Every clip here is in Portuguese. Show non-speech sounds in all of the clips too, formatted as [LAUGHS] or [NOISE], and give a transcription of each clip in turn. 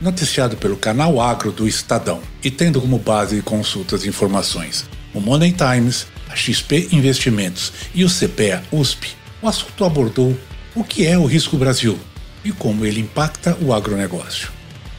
noticiado pelo canal Agro do Estadão e tendo como base de consultas informações o Money Times, a XP Investimentos e o CPEA USP, o assunto abordou o que é o risco Brasil e como ele impacta o agronegócio.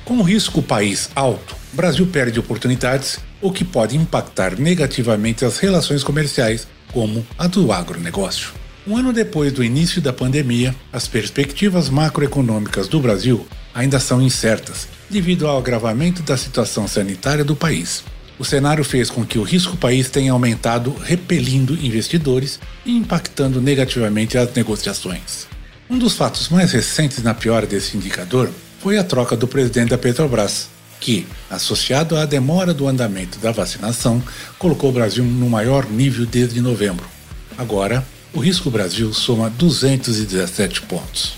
Com o risco país alto, o Brasil perde oportunidades, o que pode impactar negativamente as relações comerciais, como a do agronegócio. Um ano depois do início da pandemia, as perspectivas macroeconômicas do Brasil ainda são incertas, devido ao agravamento da situação sanitária do país. O cenário fez com que o risco país tenha aumentado, repelindo investidores e impactando negativamente as negociações. Um dos fatos mais recentes na piora desse indicador foi a troca do presidente da Petrobras, que, associado à demora do andamento da vacinação, colocou o Brasil no maior nível desde novembro. Agora, o risco Brasil soma 217 pontos.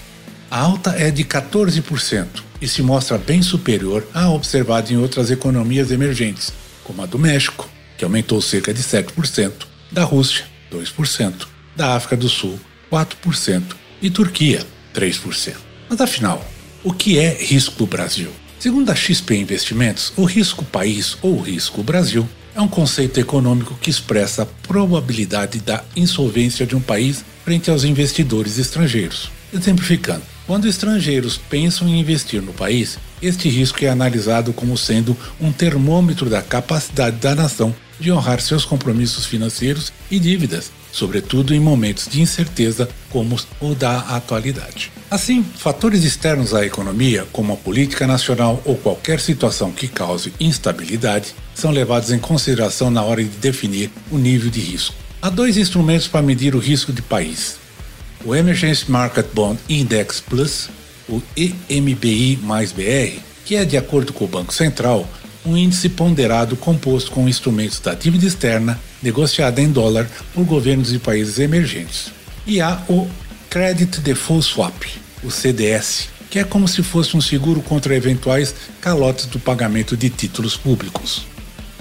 A alta é de 14% e se mostra bem superior à observada em outras economias emergentes, como a do México, que aumentou cerca de 7%, da Rússia, 2%, da África do Sul, 4% e Turquia, 3%. Mas afinal, o que é risco Brasil? Segundo a XP Investimentos, o risco país ou risco Brasil é um conceito econômico que expressa a probabilidade da insolvência de um país frente aos investidores estrangeiros. Exemplificando, quando estrangeiros pensam em investir no país, este risco é analisado como sendo um termômetro da capacidade da nação de honrar seus compromissos financeiros e dívidas, sobretudo em momentos de incerteza como o da atualidade. Assim, fatores externos à economia, como a política nacional ou qualquer situação que cause instabilidade, são levados em consideração na hora de definir o nível de risco. Há dois instrumentos para medir o risco de país: o Emergency Market Bond Index Plus, o EMBI mais BR, que é, de acordo com o Banco Central, um índice ponderado composto com instrumentos da dívida externa negociada em dólar por governos de países emergentes. E há o Credit Default Swap, o CDS, que é como se fosse um seguro contra eventuais calotes do pagamento de títulos públicos.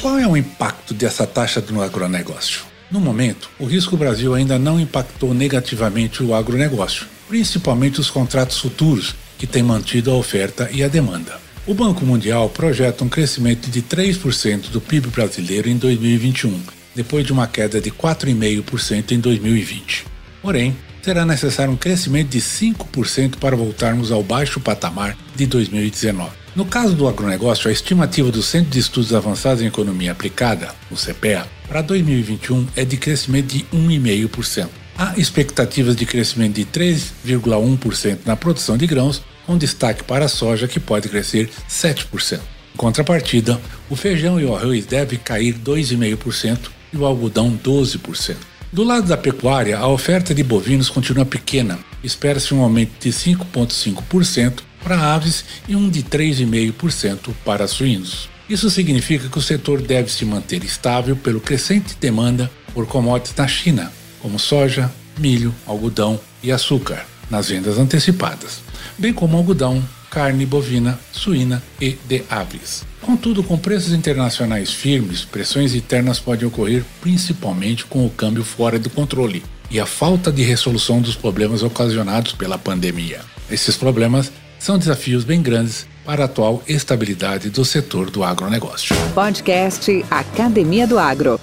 Qual é o impacto dessa taxa no agronegócio? No momento, o risco Brasil ainda não impactou negativamente o agronegócio, principalmente os contratos futuros, que têm mantido a oferta e a demanda. O Banco Mundial projeta um crescimento de 3% do PIB brasileiro em 2021, depois de uma queda de 4,5% em 2020. Porém, será necessário um crescimento de 5% para voltarmos ao baixo patamar de 2019. No caso do agronegócio, a estimativa do Centro de Estudos Avançados em Economia Aplicada, o CPEA, para 2021 é de crescimento de 1,5%. Há expectativas de crescimento de 3,1% na produção de grãos, com destaque para a soja, que pode crescer 7%. Em contrapartida, o feijão e o arroz devem cair 2,5% e o algodão 12%. Do lado da pecuária, a oferta de bovinos continua pequena. Espera-se um aumento de 5,5% para aves e um de 3,5% para suínos. Isso significa que o setor deve se manter estável pelo crescente demanda por commodities na China, como soja, milho, algodão e açúcar, nas vendas antecipadas, bem como algodão, carne bovina, suína e de aves. Contudo, com preços internacionais firmes, pressões internas podem ocorrer principalmente com o câmbio fora do controle e a falta de resolução dos problemas ocasionados pela pandemia. Esses problemas são desafios bem grandes para a atual estabilidade do setor do agronegócio. Podcast Academia do Agro.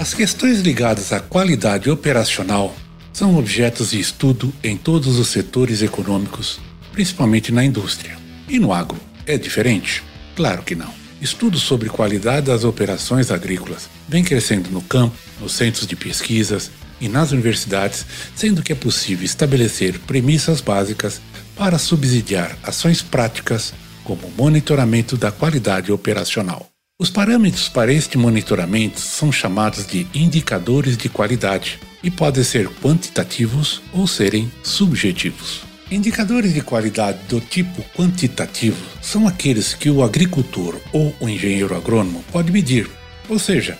As questões ligadas à qualidade operacional são objetos de estudo em todos os setores econômicos, principalmente na indústria. E no agro, é diferente? Claro que não. Estudos sobre qualidade das operações agrícolas vêm crescendo no campo, nos centros de pesquisas, e nas universidades, sendo que é possível estabelecer premissas básicas para subsidiar ações práticas como monitoramento da qualidade operacional. Os parâmetros para este monitoramento são chamados de indicadores de qualidade e podem ser quantitativos ou serem subjetivos. Indicadores de qualidade do tipo quantitativo são aqueles que o agricultor ou o engenheiro agrônomo pode medir, ou seja,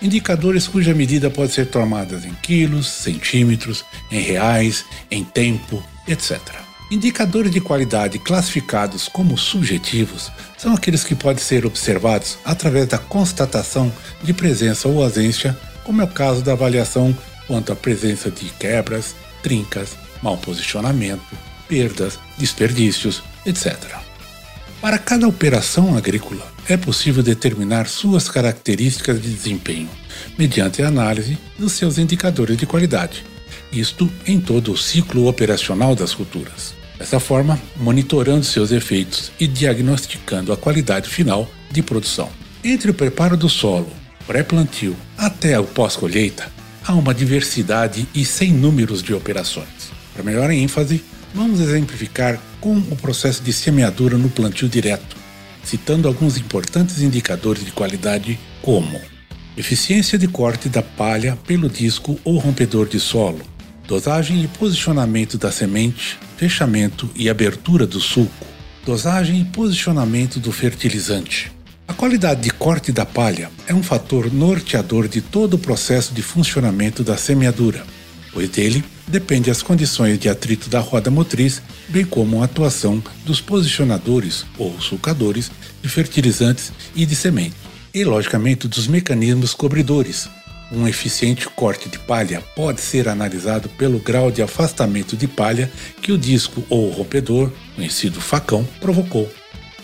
indicadores cuja medida pode ser tomada em quilos, centímetros, em reais, em tempo, etc. Indicadores de qualidade classificados como subjetivos são aqueles que podem ser observados através da constatação de presença ou ausência, como é o caso da avaliação quanto à presença de quebras, trincas, mau posicionamento, perdas, desperdícios, etc. Para cada operação agrícola, é possível determinar suas características de desempenho, mediante a análise dos seus indicadores de qualidade, isto em todo o ciclo operacional das culturas. Dessa forma, monitorando seus efeitos e diagnosticando a qualidade final de produção. Entre o preparo do solo, pré-plantio até o pós-colheita, há uma diversidade e sem números de operações. Para melhor ênfase, Vamos exemplificar com o processo de semeadura no plantio direto, citando alguns importantes indicadores de qualidade como eficiência de corte da palha pelo disco ou rompedor de solo, dosagem e posicionamento da semente, fechamento e abertura do sulco, dosagem e posicionamento do fertilizante. A qualidade de corte da palha é um fator norteador de todo o processo de funcionamento da semeadura, pois dele depende as condições de atrito da roda motriz, bem como a atuação dos posicionadores ou sulcadores de fertilizantes e de semente, e logicamente dos mecanismos cobridores. Um eficiente corte de palha pode ser analisado pelo grau de afastamento de palha que o disco ou rompedor, conhecido facão, provocou,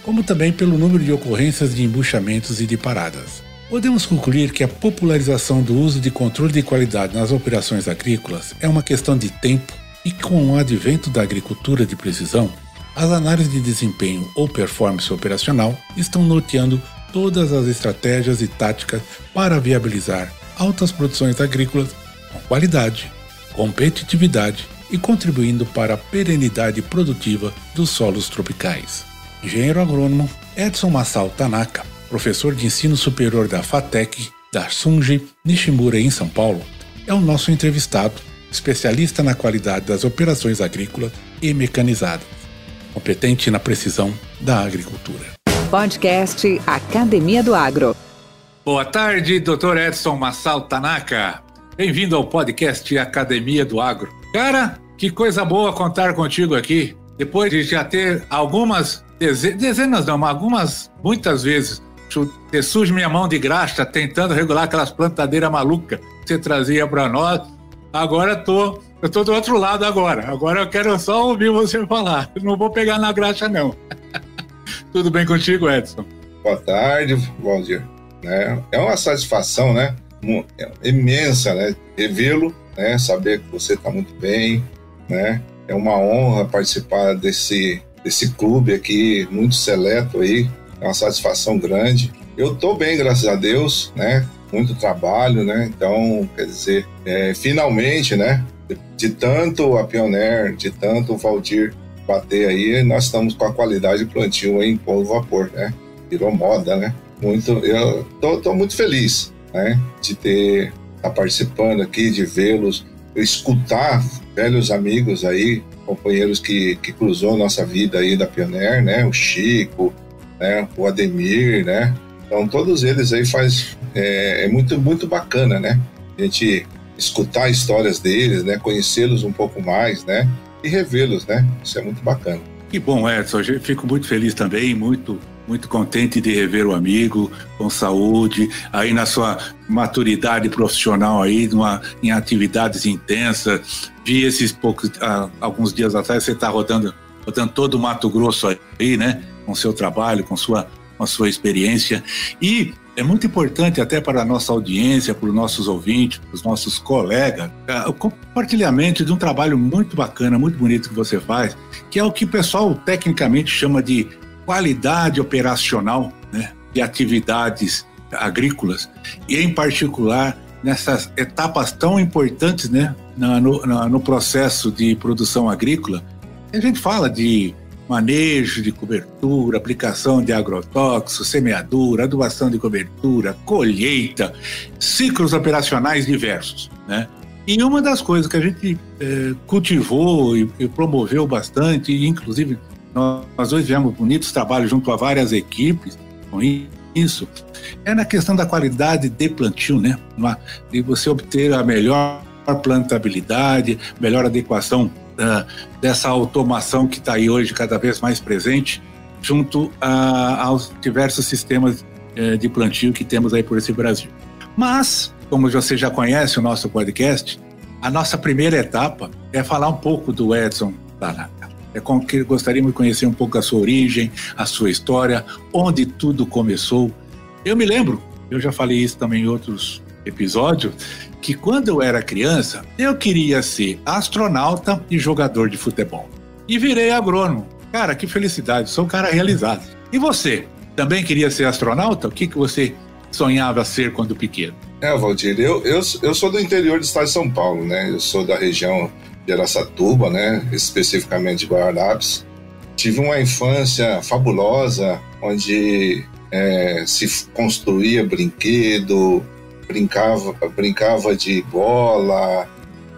como também pelo número de ocorrências de embuchamentos e de paradas. Podemos concluir que a popularização do uso de controle de qualidade nas operações agrícolas é uma questão de tempo e, com o advento da agricultura de precisão, as análises de desempenho ou performance operacional estão norteando todas as estratégias e táticas para viabilizar altas produções agrícolas com qualidade, competitividade e contribuindo para a perenidade produtiva dos solos tropicais. Engenheiro agrônomo Edson Massal Tanaka professor de ensino superior da FATEC, da Sunji Nishimura em São Paulo, é o nosso entrevistado, especialista na qualidade das operações agrícolas e mecanizadas, competente na precisão da agricultura. Podcast Academia do Agro. Boa tarde, Dr. Edson Massal Tanaka. Bem-vindo ao podcast Academia do Agro. Cara, que coisa boa contar contigo aqui. Depois de já ter algumas dezenas, não, algumas, muitas vezes ter sujo minha mão de graxa tentando regular aquelas plantadeiras malucas que você trazia para nós. Agora tô, eu tô do outro lado agora. Agora eu quero só ouvir você falar. Não vou pegar na graxa, não. [LAUGHS] Tudo bem contigo, Edson? Boa tarde, Valdir. É, é uma satisfação, né? Imensa, né? Revê-lo, né? Saber que você está muito bem, né? É uma honra participar desse, desse clube aqui, muito seleto aí, é uma satisfação grande. Eu estou bem, graças a Deus, né? Muito trabalho, né? Então, quer dizer, é, finalmente, né? De, tanto a Pioneer, de tanto o Valdir bater aí, nós estamos com a qualidade de plantio em polo vapor, né? Virou moda, né? Muito, eu tô, tô muito feliz, né? De ter tá participando aqui, de vê-los, escutar velhos amigos aí, companheiros que, que cruzou nossa vida aí da Pioneer, né? O Chico, né? O Ademir, né? Então todos eles aí faz é, é muito muito bacana, né? A gente escutar histórias deles, né? Conhecê-los um pouco mais, né? E revê-los, né? Isso é muito bacana. Que bom, Edson. Eu fico muito feliz também, muito muito contente de rever o amigo com saúde, aí na sua maturidade profissional aí, numa, em atividades intensas. Vi esses poucos, ah, alguns dias atrás, você está rodando, rodando todo o Mato Grosso aí, né? Com seu trabalho, com sua, com a sua experiência. E é muito importante até para a nossa audiência, para os nossos ouvintes, para os nossos colegas, o compartilhamento de um trabalho muito bacana, muito bonito que você faz, que é o que o pessoal tecnicamente chama de qualidade operacional né, de atividades agrícolas, e em particular nessas etapas tão importantes né, no, no, no processo de produção agrícola. A gente fala de manejo de cobertura, aplicação de agrotóxicos, semeadura, adubação de cobertura, colheita, ciclos operacionais diversos, né? E uma das coisas que a gente é, cultivou e, e, promoveu bastante, inclusive nós, nós dois tivemos bonitos trabalhos junto a várias equipes com isso, é na questão da qualidade de plantio, né? De você obter a melhor plantabilidade, melhor adequação uh, dessa automação que está aí hoje cada vez mais presente, junto a, aos diversos sistemas uh, de plantio que temos aí por esse Brasil. Mas, como você já conhece o nosso podcast, a nossa primeira etapa é falar um pouco do Edson Tanaka. É com que gostaríamos de conhecer um pouco a sua origem, a sua história, onde tudo começou. Eu me lembro, eu já falei isso também em outros episódios, que quando eu era criança, eu queria ser astronauta e jogador de futebol. E virei agrônomo. Cara, que felicidade, sou um cara realizado. E você? Também queria ser astronauta? O que, que você sonhava ser quando pequeno? É, Valdir, eu, eu, eu sou do interior do estado de São Paulo, né? Eu sou da região de Aracatuba, né? Especificamente de Guararapes. Tive uma infância fabulosa, onde é, se construía brinquedo, brincava, brincava de bola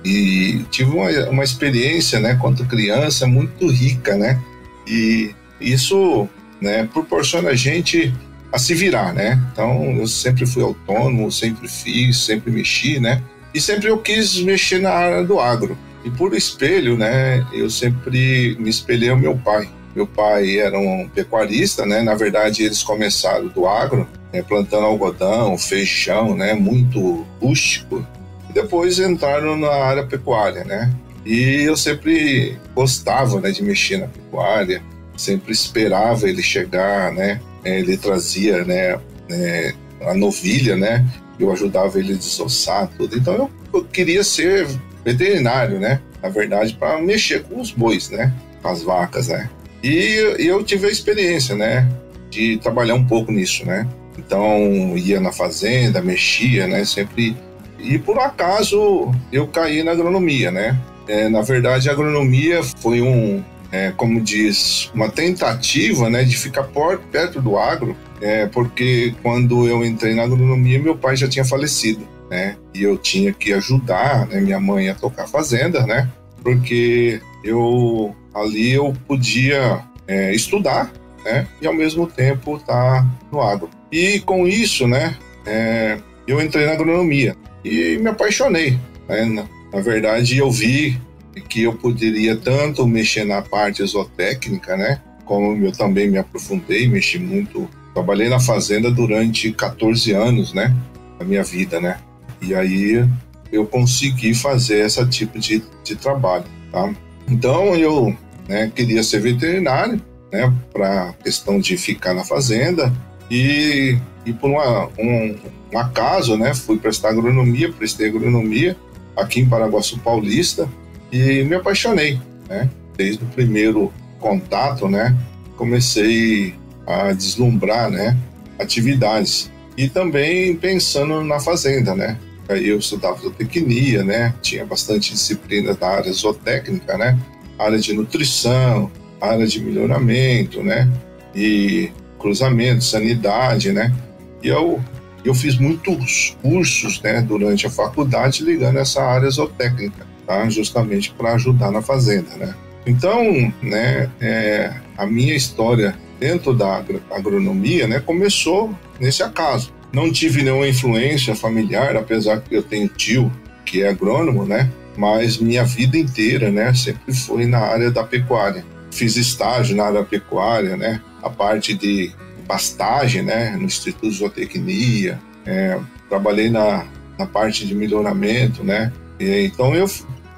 e tive uma, uma experiência, né, quanto criança muito rica, né? E isso, né, proporciona a gente a se virar, né? Então, eu sempre fui autônomo, sempre fiz, sempre mexi, né? E sempre eu quis mexer na área do agro. E por espelho, né, eu sempre me espelhei ao meu pai. Meu pai era um pecuarista, né? Na verdade, eles começaram do agro, né, plantando algodão, feijão, né? Muito rústico. E depois entraram na área pecuária, né? E eu sempre gostava, né, de mexer na pecuária. Sempre esperava ele chegar, né? É, ele trazia, né, né, a novilha, né? Eu ajudava ele a desossar tudo. Então eu, eu queria ser veterinário, né? Na verdade, para mexer com os bois, né? Com as vacas, né? E, eu tive a experiência, né? De trabalhar um pouco nisso, né? Então, ia na fazenda, mexia, né? Sempre. E por acaso eu caí na agronomia, né? É, na verdade, a agronomia foi um, é, como diz, uma tentativa né, de ficar por, perto do agro, é, porque quando eu entrei na agronomia, meu pai já tinha falecido né? E eu tinha que ajudar né, minha mãe a tocar fazenda, né? Porque eu ali eu podia é, estudar, né? E ao mesmo tempo estar tá no agro. E com isso, né? É, eu entrei na agronomia e me apaixonei. Né? Na, na verdade, eu vi que eu poderia tanto mexer na parte exotécnica, né? Como eu também me aprofundei, mexi muito. Trabalhei na fazenda durante 14 anos, né? Da minha vida, né? E aí eu consegui fazer esse tipo de, de trabalho, tá? Então eu né, queria ser veterinário, né, para questão de ficar na fazenda e, e por uma, um, um acaso, né, fui prestar agronomia, prestei agronomia aqui em Paraguaçu Paulista e me apaixonei, né? Desde o primeiro contato, né, comecei a deslumbrar, né, atividades e também pensando na fazenda, né? Eu estudava zootecnia, né? Tinha bastante disciplina da área zootécnica, né? Área de nutrição, área de melhoramento, né? E cruzamento, sanidade, né? E eu eu fiz muitos cursos, né, durante a faculdade ligando essa área zootécnica, tá? Justamente para ajudar na fazenda, né? Então, né, é, a minha história dentro da agronomia, né, começou nesse acaso. Não tive nenhuma influência familiar, apesar que eu tenho tio que é agrônomo, né? Mas minha vida inteira, né, sempre foi na área da pecuária. Fiz estágio na área pecuária, né? A parte de pastagem, né, no Instituto de Zootecnia. É, trabalhei na, na parte de melhoramento, né? E, então eu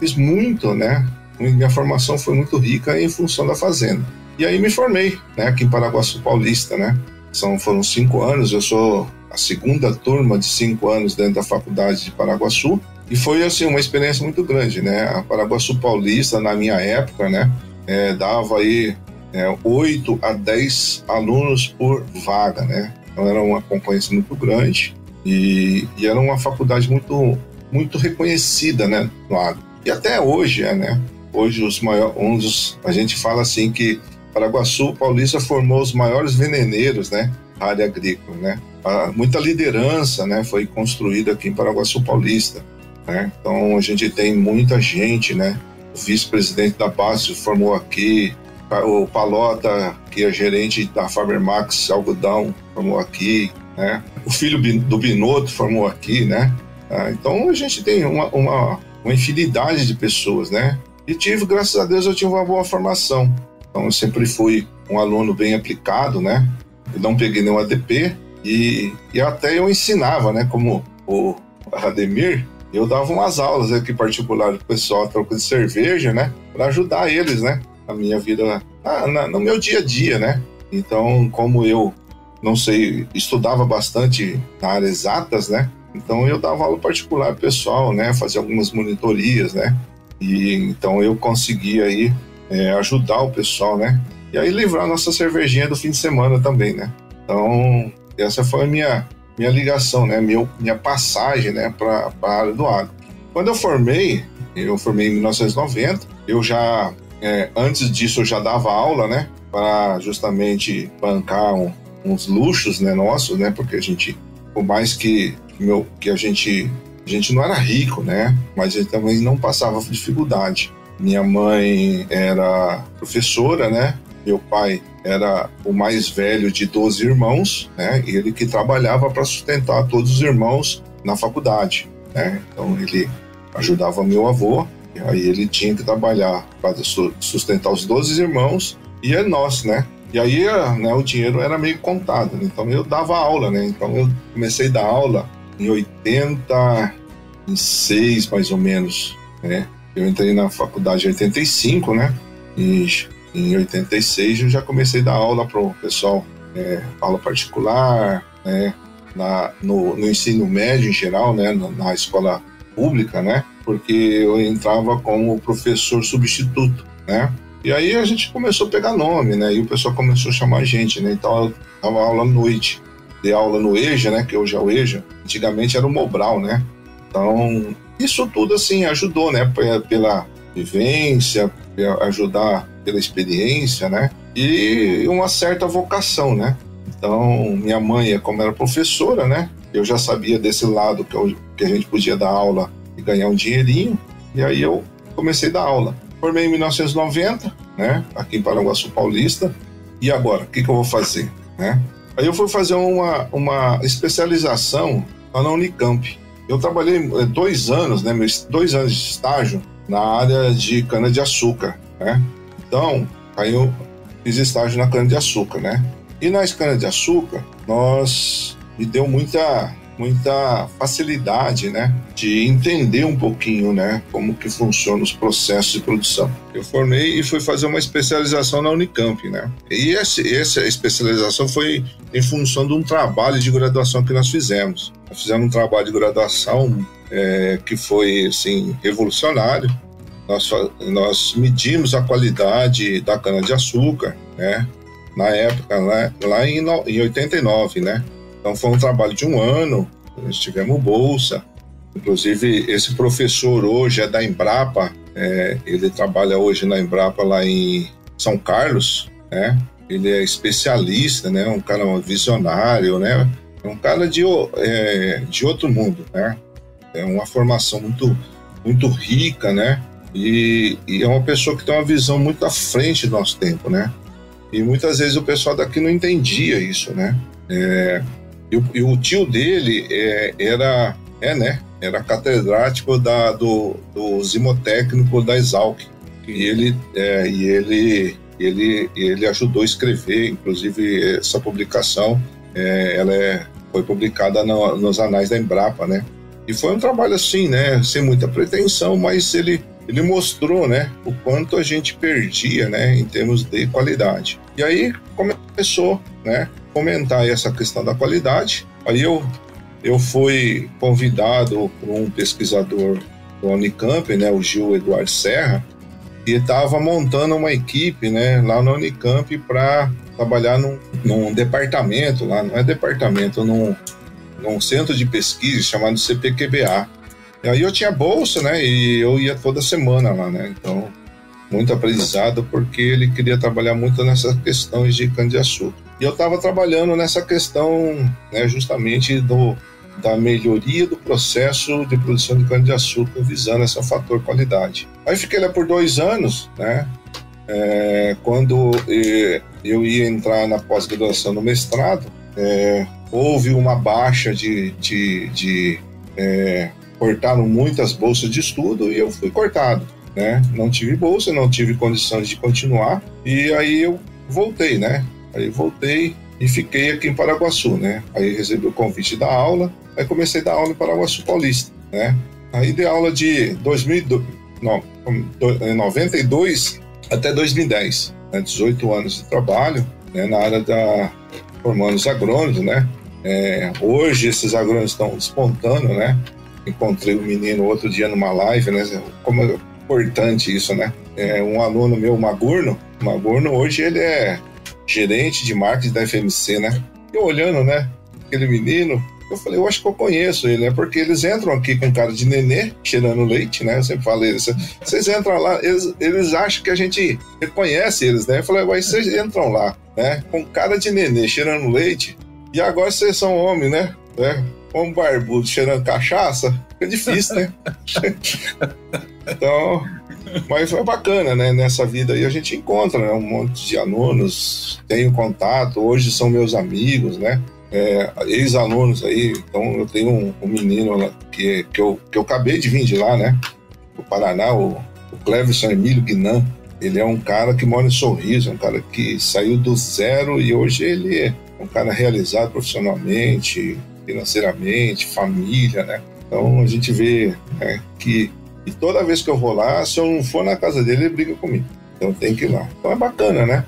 fiz muito, né? Minha formação foi muito rica em função da fazenda. E aí me formei, né, aqui em Paraguaçu Paulista, né? São, foram cinco anos, eu sou a segunda turma de cinco anos dentro da faculdade de Paraguaçu e foi assim uma experiência muito grande, né? A Paraguaçu Paulista na minha época, né, é, dava aí é, 8 a 10 alunos por vaga, né? Então era uma concorrência muito grande e, e era uma faculdade muito muito reconhecida, né, no agro. E até hoje é, né? Hoje os maiores, um dos, a gente fala assim que Paraguaçu Paulista formou os maiores veneneiros, né? área agrícola, né? muita liderança, né? Foi construída aqui em Paraguaçu Paulista. Né? Então a gente tem muita gente, né? O vice-presidente da base formou aqui, o Palota, que é gerente da Fabermax Algodão, formou aqui, né? O filho do Binotto formou aqui, né? Ah, então a gente tem uma, uma, uma infinidade de pessoas, né? E tive, graças a Deus, eu tive uma boa formação. Então eu sempre fui um aluno bem aplicado, né? Eu não peguei nenhum ADP e, e até eu ensinava, né? Como o Ademir, eu dava umas aulas aqui particulares pro pessoal, troco de cerveja, né? Para ajudar eles, né? Na minha vida, na, na, no meu dia a dia, né? Então, como eu não sei, estudava bastante na área exatas, né? Então eu dava aula particular pessoal, né? Fazia algumas monitorias, né? E então eu conseguia aí é, ajudar o pessoal, né? E aí livrar nossa cervejinha do fim de semana também, né? Então essa foi a minha minha ligação, né? Meu, minha passagem, né? Para a área do agro. Quando eu formei, eu formei em 1990. Eu já é, antes disso eu já dava aula, né? Para justamente bancar um, uns luxos, né? Nossos, né? Porque a gente, por mais que meu, que a gente a gente não era rico, né? Mas ele também não passava dificuldade. Minha mãe era professora, né? Meu pai era o mais velho de 12 irmãos, né? Ele que trabalhava para sustentar todos os irmãos na faculdade, né? Então ele ajudava meu avô, e aí ele tinha que trabalhar para sustentar os 12 irmãos e é nós, né? E aí né, o dinheiro era meio contado, né? então eu dava aula, né? Então eu comecei a dar aula em 86, mais ou menos, né? Eu entrei na faculdade em 85, né? E em 86 eu já comecei a dar aula para o pessoal, é, aula particular, né? Na, no, no, ensino médio em geral, né? Na, na escola pública, né? Porque eu entrava como professor substituto, né? E aí a gente começou a pegar nome, né? E o pessoal começou a chamar a gente, né? Então eu dava aula à noite de aula no EJA, né, que hoje é o EJA, antigamente era o Mobral, né? Então, isso tudo assim ajudou, né, pela vivência, ajudar pela experiência, né? E uma certa vocação, né? Então, minha mãe, como era professora, né? Eu já sabia desse lado que, eu, que a gente podia dar aula e ganhar um dinheirinho, e aí eu comecei a dar aula. Formei em 1990, né? Aqui em Paranguaçu Paulista. E agora, o que, que eu vou fazer, né? Aí eu fui fazer uma, uma especialização lá na Unicamp. Eu trabalhei eh, dois anos, né, dois anos de estágio na área de cana-de-açúcar, né? Então, aí eu fiz estágio na cana-de-açúcar, né? E na cana-de-açúcar, nós me deu muita muita facilidade, né, de entender um pouquinho, né, como que funcionam os processos de produção. Eu formei e fui fazer uma especialização na Unicamp, né, e esse, essa especialização foi em função de um trabalho de graduação que nós fizemos. Nós fizemos um trabalho de graduação é, que foi, assim, revolucionário. Nós, nós medimos a qualidade da cana-de-açúcar, né, na época, lá, lá em, em 89, né, então foi um trabalho de um ano, nós tivemos bolsa. Inclusive, esse professor hoje é da Embrapa, é, ele trabalha hoje na Embrapa lá em São Carlos, né? Ele é especialista, né? Um cara visionário, né? Um cara de, é, de outro mundo, né? É uma formação muito, muito rica, né? E, e, é uma pessoa que tem uma visão muito à frente do nosso tempo, né? E muitas vezes o pessoal daqui não entendia isso, né? É, e e o tio dele é, era, é, né? Era catedrático da, do, do zimotécnico da Exalc. E ele, é, e ele, ele, ele ajudou a escrever, inclusive essa publicação, é, ela é, foi publicada no, nos anais da Embrapa, né? E foi um trabalho assim, né? Sem muita pretensão, mas ele, ele mostrou, né? O quanto a gente perdia, né? Em termos de qualidade. E aí começou, né? comentar essa questão da qualidade. Aí eu, eu fui convidado por um pesquisador do Unicamp, né, o Gil Eduardo Serra, que estava montando uma equipe né, lá no Unicamp para trabalhar num, num, departamento, lá não é departamento, num, num centro de pesquisa chamado CPQBA. E aí eu tinha bolsa, né, e eu ia toda semana lá, né, então muito aprendizado porque ele queria trabalhar muito nessas questões de cana-de-açúcar. E eu estava trabalhando nessa questão, né, justamente do, da melhoria do processo de produção de cana-de-açúcar visando esse fator qualidade. Aí fiquei lá por dois anos, né? É, quando eu ia entrar na pós-graduação no mestrado, é, houve uma baixa de, de, de é, cortaram muitas bolsas de estudo e eu fui cortado, né? Não tive bolsa, não tive condições de continuar e aí eu voltei, né? Aí voltei e fiquei aqui em Paraguaçu, né? Aí recebi o convite da aula, aí comecei a dar aula em Paraguaçu Paulista, né? Aí dei aula de 2002, não, 92 até 2010, né, 18 anos de trabalho né, na área da formando os agrônomos, né? É, hoje esses agrônomos estão despontando, né? Encontrei um menino outro dia numa live, né? Como é importante isso, né? É, um aluno meu, Magurno, Magurno hoje ele é gerente de marketing da FMC, né? Eu olhando, né? Aquele menino, eu falei, eu acho que eu conheço ele, né? Porque eles entram aqui com cara de nenê, cheirando leite, né? Eu sempre falei, vocês entram lá, eles, eles acham que a gente reconhece eles, né? Eu falei, mas vocês entram lá, né? Com cara de nenê, cheirando leite, e agora vocês são homens, né? né? Com barbudo, cheirando cachaça, fica difícil, né? [LAUGHS] então, mas foi bacana, né? Nessa vida aí a gente encontra né? um monte de alunos, tenho contato, hoje são meus amigos, né? é, ex-alunos aí. Então eu tenho um, um menino lá que, que, eu, que eu acabei de vir de lá, né? Do Paraná, o, o Cleverson Emílio Guinan. Ele é um cara que mora em Sorriso, um cara que saiu do zero e hoje ele é um cara realizado profissionalmente, financeiramente, família, né? Então a gente vê né, que e toda vez que eu vou lá, se eu não for na casa dele, ele briga comigo. Então tem que ir lá. Então é bacana, né?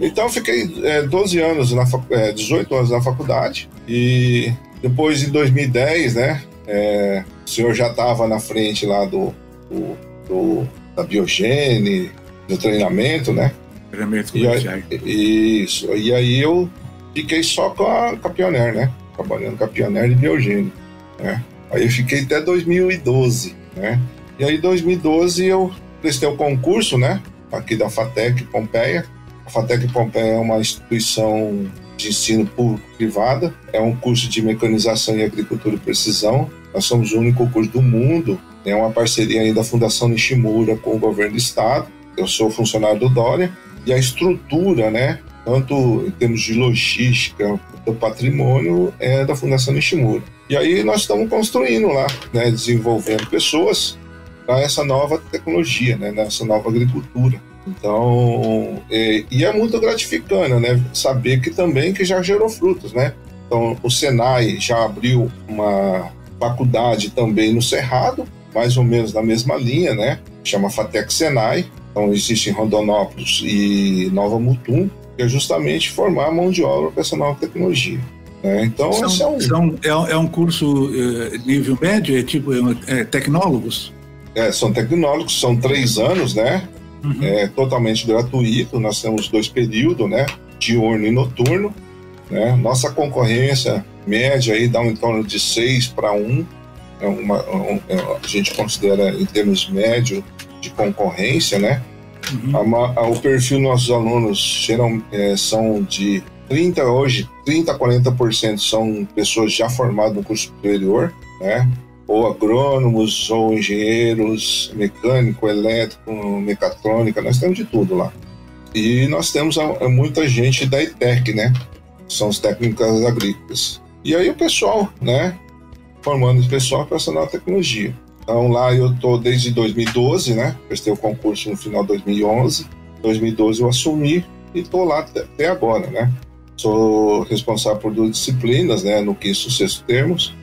Então fiquei é, 12 anos, na, é, 18 anos na faculdade e depois em 2010, né, é, o senhor já estava na frente lá do, do, do, da biogene, do treinamento, né? Treinamento aí, Isso. E aí eu fiquei só com a, com a Pioneer, né? Trabalhando com a Pioneer de biogene, né? Aí eu fiquei até 2012, né? E aí em 2012 eu prestei o concurso, né? Aqui da FATEC Pompeia, a FATEC Pompeia é uma instituição de ensino público-privada, é um curso de mecanização e agricultura e precisão. Nós somos o único curso do mundo, é uma parceria aí da Fundação Nishimura com o governo do estado. Eu sou funcionário do Dória e a estrutura, né, tanto em termos de logística, do patrimônio, é da Fundação Nishimura. E aí nós estamos construindo lá, né, desenvolvendo pessoas para essa nova tecnologia, né, nessa nova agricultura. Então, é, e é muito gratificante, né? Saber que também que já gerou frutos, né? Então, o Senai já abriu uma faculdade também no Cerrado, mais ou menos na mesma linha, né? Chama Fatec Senai. Então, existe em Rondonópolis e Nova Mutum, é justamente formar mão de obra para essa nova tecnologia. Né? Então, são, esse é um... São, é, é um curso é, nível médio, é tipo é, é, tecnólogos? É, são tecnólogos, são três anos, né? uhum. é totalmente gratuito. Nós temos dois períodos, né? Diurno e noturno. Né? Nossa concorrência média aí dá um em torno de 6 para 1. É uma, um, é, a gente considera em termos médio de concorrência, né? Uhum. A, a, o perfil dos nossos alunos é, são de 30 hoje, 30 a 40% são pessoas já formadas no curso superior, né? ou agrônomos, ou engenheiros, mecânico, elétrico, mecatrônica, nós temos de tudo lá. E nós temos muita gente da ITEC, né? São os técnicos agrícolas. E aí o pessoal, né? Formando o pessoal para essa nova tecnologia. Então lá eu estou desde 2012, né? Prestei o concurso no final de 2011. 2012 eu assumi e estou lá até agora, né? Sou responsável por duas disciplinas, né? No quinto e sexto termos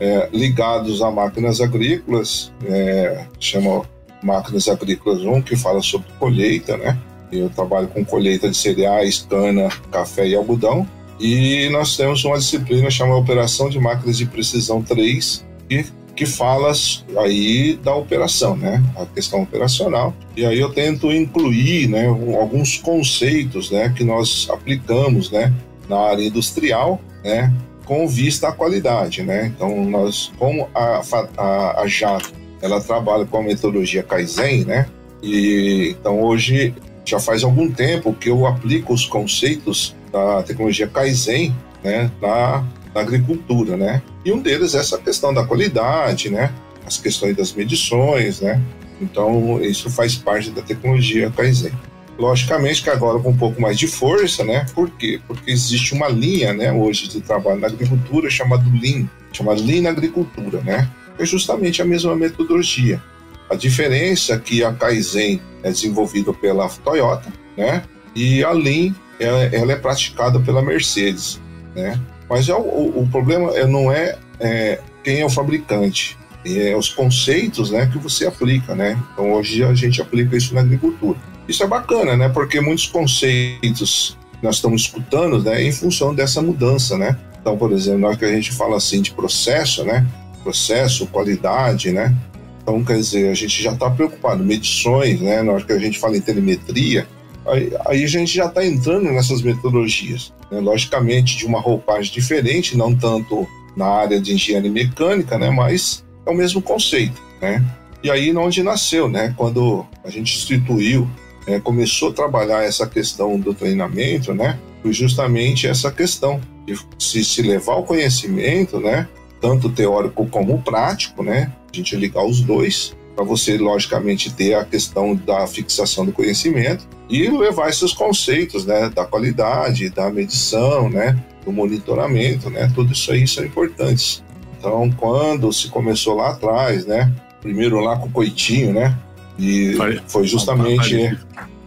é, ligados a máquinas agrícolas, é, chama Máquinas Agrícolas 1, que fala sobre colheita, né? Eu trabalho com colheita de cereais, cana, café e algodão. E nós temos uma disciplina chamada Operação de Máquinas de Precisão 3, que, que fala aí da operação, né? A questão operacional. E aí eu tento incluir, né, alguns conceitos, né, que nós aplicamos, né, na área industrial, né, com vista à qualidade, né? Então, nós, como a, a, a Jato, ela trabalha com a metodologia Kaizen, né? E então hoje já faz algum tempo que eu aplico os conceitos da tecnologia Kaizen, né, na, na agricultura, né? E um deles é essa questão da qualidade, né? As questões das medições, né? Então, isso faz parte da tecnologia Kaizen. Logicamente que agora com um pouco mais de força, né? Por quê? Porque existe uma linha, né, hoje de trabalho na agricultura chamado Lean, chamado Lean na agricultura, né? É justamente a mesma metodologia. A diferença é que a Kaizen é desenvolvida pela Toyota, né? E a Lean ela, ela é praticada pela Mercedes, né? Mas é o, o, problema é, não é, é, quem é o fabricante, é os conceitos, né, que você aplica, né? Então hoje a gente aplica isso na agricultura. Isso é bacana, né? Porque muitos conceitos nós estamos escutando, né, em função dessa mudança, né? Então, por exemplo, na hora que a gente fala assim de processo, né? Processo, qualidade, né? Então, quer dizer, a gente já está preocupado, medições, né? Na hora que a gente fala em telemetria, aí, aí a gente já está entrando nessas metodologias. Né? Logicamente, de uma roupagem diferente, não tanto na área de engenharia mecânica, né? Mas é o mesmo conceito, né? E aí, onde nasceu, né? Quando a gente instituiu, é, começou a trabalhar essa questão do treinamento, né? Foi justamente essa questão de se, se levar o conhecimento, né? Tanto teórico como prático, né? a gente ligar os dois, para você, logicamente, ter a questão da fixação do conhecimento e levar esses conceitos, né, da qualidade, da medição, né, do monitoramento, né, tudo isso aí são importantes. Então, quando se começou lá atrás, né, primeiro lá com o Coitinho, né, e foi. justamente,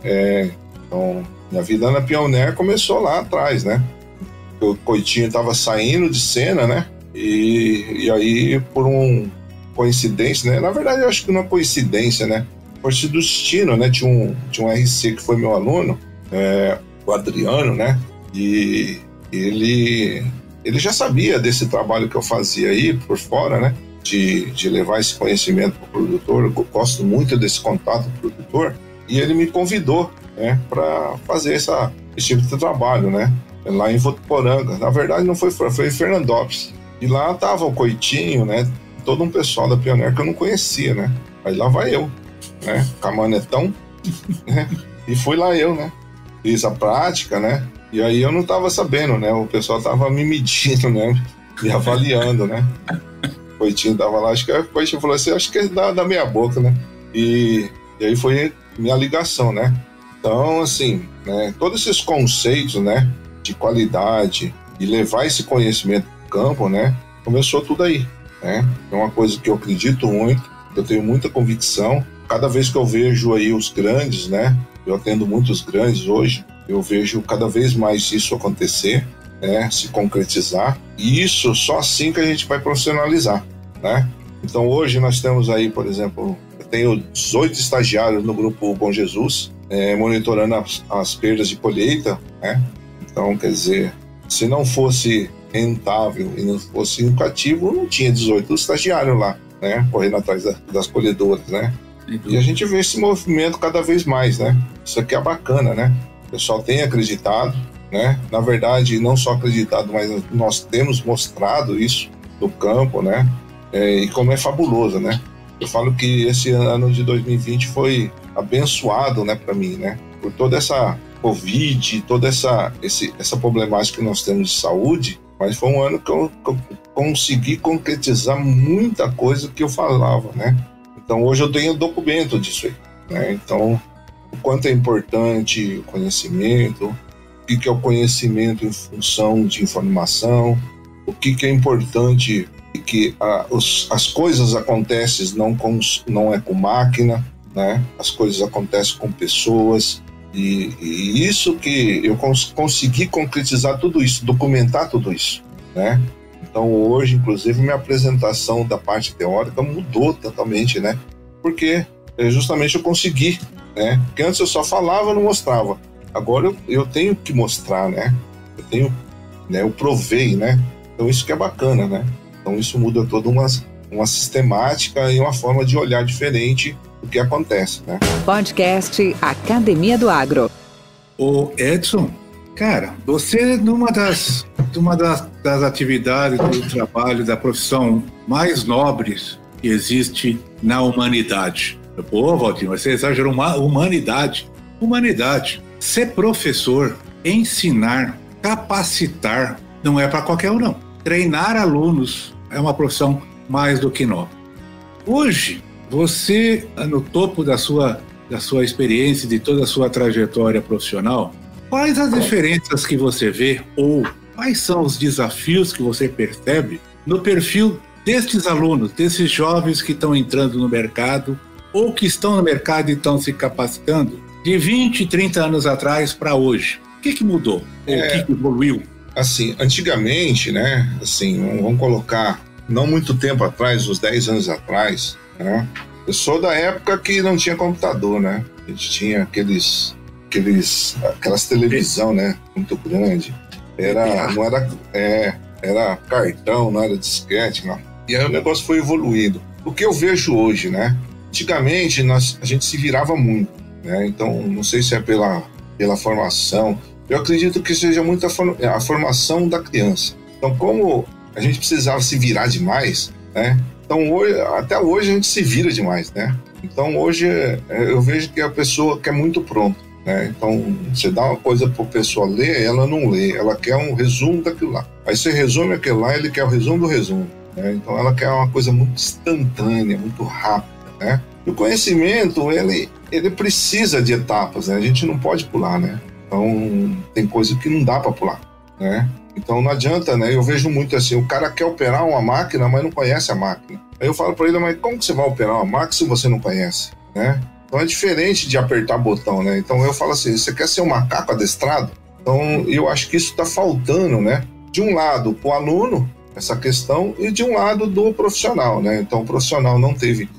é, então, minha vida na Pioneer começou lá atrás, né, o Coitinho estava saindo de cena, né, e, e aí por um coincidência, né? Na verdade, eu acho que não é coincidência, né? Foi do destino, né? Tinha um, tinha um RC que foi meu aluno, é, o Adriano, né? E ele, ele já sabia desse trabalho que eu fazia aí por fora, né? De, de levar esse conhecimento para o produtor. Eu gosto muito desse contato com o produtor. E ele me convidou, né? Para fazer essa, esse tipo de trabalho, né? Lá em Votuporanga. Na verdade, não foi, foi em Fernandópolis. E lá tava o Coitinho, né? Todo um pessoal da Pioneer que eu não conhecia, né? Aí lá vai eu, né? Camanetão, [LAUGHS] né? E fui lá eu, né? Fiz a prática, né? E aí eu não tava sabendo, né? O pessoal tava me medindo, né? Me avaliando, né? O Coitinho tava lá, acho que o Coitinho falou assim, acho que é da, da boca, né? E, e aí foi minha ligação, né? Então, assim, né, todos esses conceitos, né, de qualidade e levar esse conhecimento para o campo, né, começou tudo aí, né? É uma coisa que eu acredito muito, eu tenho muita convicção. Cada vez que eu vejo aí os grandes, né? Eu atendo muitos grandes hoje, eu vejo cada vez mais isso acontecer, né? Se concretizar. E isso só assim que a gente vai profissionalizar, né? Então hoje nós temos aí, por exemplo, eu tenho 18 estagiários no grupo Bom Jesus, é, monitorando as, as perdas de colheita, né? Então, quer dizer, se não fosse rentável e não fosse educativo, não tinha 18 estagiários lá, né? Correndo atrás da, das colhedoras, né? E a gente vê esse movimento cada vez mais, né? Isso aqui é bacana, né? O pessoal tem acreditado, né? Na verdade, não só acreditado, mas nós temos mostrado isso no campo, né? É, e como é fabuloso, né? Eu falo que esse ano de 2020 foi abençoado, né, para mim, né? Por toda essa Covid, toda essa, esse, essa problemática que nós temos de saúde, mas foi um ano que eu, que eu consegui concretizar muita coisa que eu falava, né? Então hoje eu tenho documento disso aí, né? Então o quanto é importante o conhecimento, o que, é o conhecimento em função de informação, o que, que é importante que a, os, as coisas acontecem não, com, não é com máquina, né? As coisas acontecem com pessoas, e, e isso que eu cons consegui concretizar tudo isso, documentar tudo isso, né? Então hoje, inclusive, minha apresentação da parte teórica mudou totalmente, né? Porque é, justamente eu consegui, né? Porque antes eu só falava, não mostrava. Agora eu, eu tenho que mostrar, né? Eu tenho, né? Eu provei, né? Então isso que é bacana, né? Então isso muda toda uma, uma sistemática e uma forma de olhar diferente o que acontece, né? Podcast Academia do Agro. O Edson, cara, você numa das, numa das, das atividades do trabalho da profissão mais nobres que existe na humanidade. Pô, Valtinho, você exagerou uma humanidade. Humanidade. Ser professor, ensinar, capacitar, não é para qualquer um, não. Treinar alunos é uma profissão mais do que nova. Hoje, você, no topo da sua, da sua experiência, de toda a sua trajetória profissional, quais as diferenças que você vê ou quais são os desafios que você percebe no perfil destes alunos, desses jovens que estão entrando no mercado ou que estão no mercado e estão se capacitando de 20, 30 anos atrás para hoje? O que, que mudou? É, o que, que evoluiu? Assim, antigamente, né? Assim, vamos colocar não muito tempo atrás, uns 10 anos atrás, né? Eu sou da época que não tinha computador, né? A gente tinha aqueles, aqueles, aquelas televisão, né? Muito grande. Era, não era, é, era cartão, não era disquete, não. E aí o negócio foi evoluindo. O que eu vejo hoje, né? Antigamente nós, a gente se virava muito, né? Então não sei se é pela, pela formação. Eu acredito que seja muito a, a formação da criança. Então como a gente precisava se virar demais, né? Então hoje, até hoje a gente se vira demais, né? Então hoje é, eu vejo que a pessoa quer muito pronto, né? Então você dá uma coisa para a pessoa ler, ela não lê, ela quer um resumo daquilo lá. Aí você resume aquilo lá, ele quer o resumo do resumo. Né? Então ela quer uma coisa muito instantânea, muito rápida, né? E o conhecimento ele ele precisa de etapas, né? A gente não pode pular, né? Então tem coisa que não dá para pular, né? Então não adianta, né? Eu vejo muito assim, o cara quer operar uma máquina, mas não conhece a máquina. Aí eu falo para ele, mas como que você vai operar uma máquina se você não conhece, né? Então é diferente de apertar botão, né? Então eu falo assim, você quer ser um macaco adestrado? Então eu acho que isso está faltando, né? De um lado, para o aluno, essa questão, e de um lado do profissional, né? Então o profissional não teve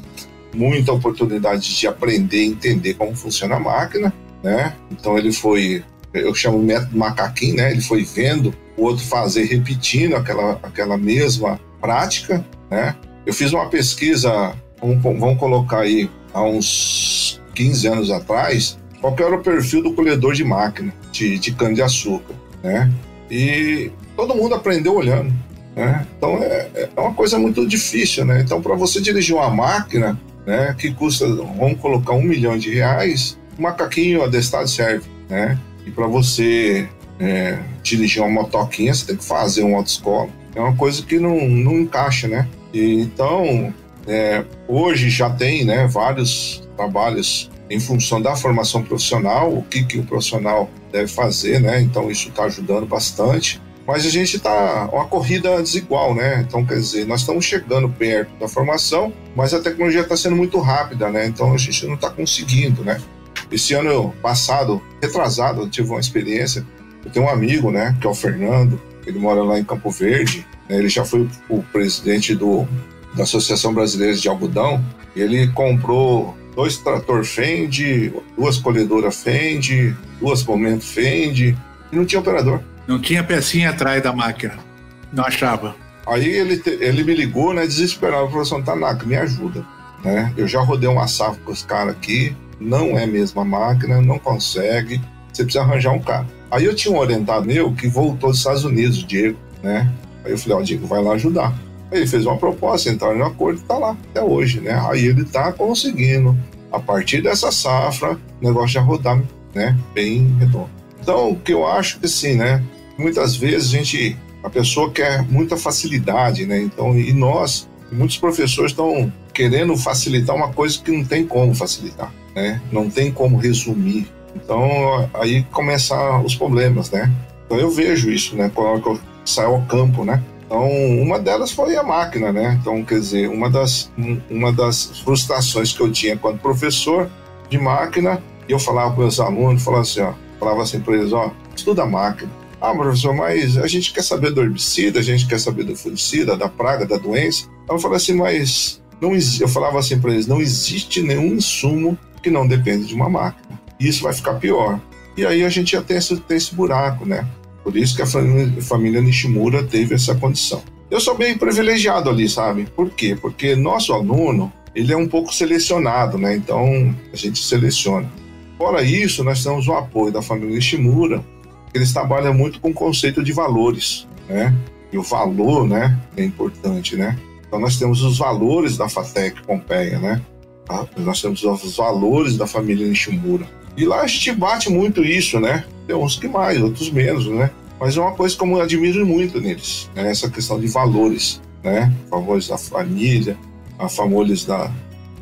muita oportunidade de aprender entender como funciona a máquina, né? Então ele foi, eu chamo método macaquinho, né? Ele foi vendo o outro fazer repetindo aquela, aquela mesma prática, né? Eu fiz uma pesquisa, vamos, colocar aí, há uns 15 anos atrás, qual era o perfil do colhedor de máquina de, de cana-de-açúcar, né? E todo mundo aprendeu olhando, né? Então é, é uma coisa muito difícil, né? Então para você dirigir uma máquina, né, que custa, vamos colocar um milhão de reais, um macaquinho adestrado serve, né? E para você é, dirigir uma motoquinha, você tem que fazer uma autoescola. É uma coisa que não, não encaixa, né? E, então, é, hoje já tem né, vários trabalhos em função da formação profissional, o que, que o profissional deve fazer, né? Então, isso está ajudando bastante. Mas a gente está uma corrida desigual, né? Então, quer dizer, nós estamos chegando perto da formação, mas a tecnologia está sendo muito rápida, né? Então, a gente não está conseguindo, né? Esse ano passado, retrasado, eu tive uma experiência eu tenho um amigo, né, que é o Fernando, ele mora lá em Campo Verde, né, ele já foi o presidente do, da Associação Brasileira de Algodão, e ele comprou dois trator Fend, duas colhedoras Fend, duas momento Fend, e não tinha operador. Não tinha pecinha atrás da máquina, não achava. Aí ele, ele me ligou, né, desesperado, falou assim, Tanaka, me ajuda, né, eu já rodei uma safra com os caras aqui, não é a mesma máquina, não consegue, você precisa arranjar um cara. Aí eu tinha um orientado meu que voltou dos Estados Unidos, o Diego, né? Aí eu falei, ó, oh, Diego, vai lá ajudar. Aí ele fez uma proposta, entraram em um acordo e tá lá até hoje, né? Aí ele tá conseguindo, a partir dessa safra, o negócio já rodar, né? Bem redondo. Então, o que eu acho que sim, né? Muitas vezes a gente, a pessoa quer muita facilidade, né? Então, e nós, muitos professores estão querendo facilitar uma coisa que não tem como facilitar, né? Não tem como resumir, então aí começam os problemas, né? Então eu vejo isso, né? Quando eu saio ao campo, né? Então uma delas foi a máquina, né? Então quer dizer, uma das uma das frustrações que eu tinha quando professor de máquina, eu falava para meus alunos, falava assim, ó, falava assim para eles, ó, estuda máquina. Ah, professor, mas a gente quer saber do herbicida, a gente quer saber do fungicida, da praga, da doença. Eu falava assim, mas não, eu falava assim para eles, não existe nenhum insumo que não depende de uma máquina isso vai ficar pior. E aí a gente já tem esse, tem esse buraco, né? Por isso que a família, Nishimura teve essa condição. Eu sou bem privilegiado ali, sabe? Por quê? Porque nosso aluno, ele é um pouco selecionado, né? Então, a gente seleciona. Fora isso, nós temos o apoio da família Nishimura, eles trabalham muito com o conceito de valores, né? E o valor, né, é importante, né? Então, nós temos os valores da FATEC Pompeia, né? Tá? Nós temos os valores da família Nishimura. E lá a gente bate muito isso, né? Tem uns que mais, outros menos, né? Mas é uma coisa que eu admiro muito neles, né? essa questão de valores. né? Favores da família, a favores da.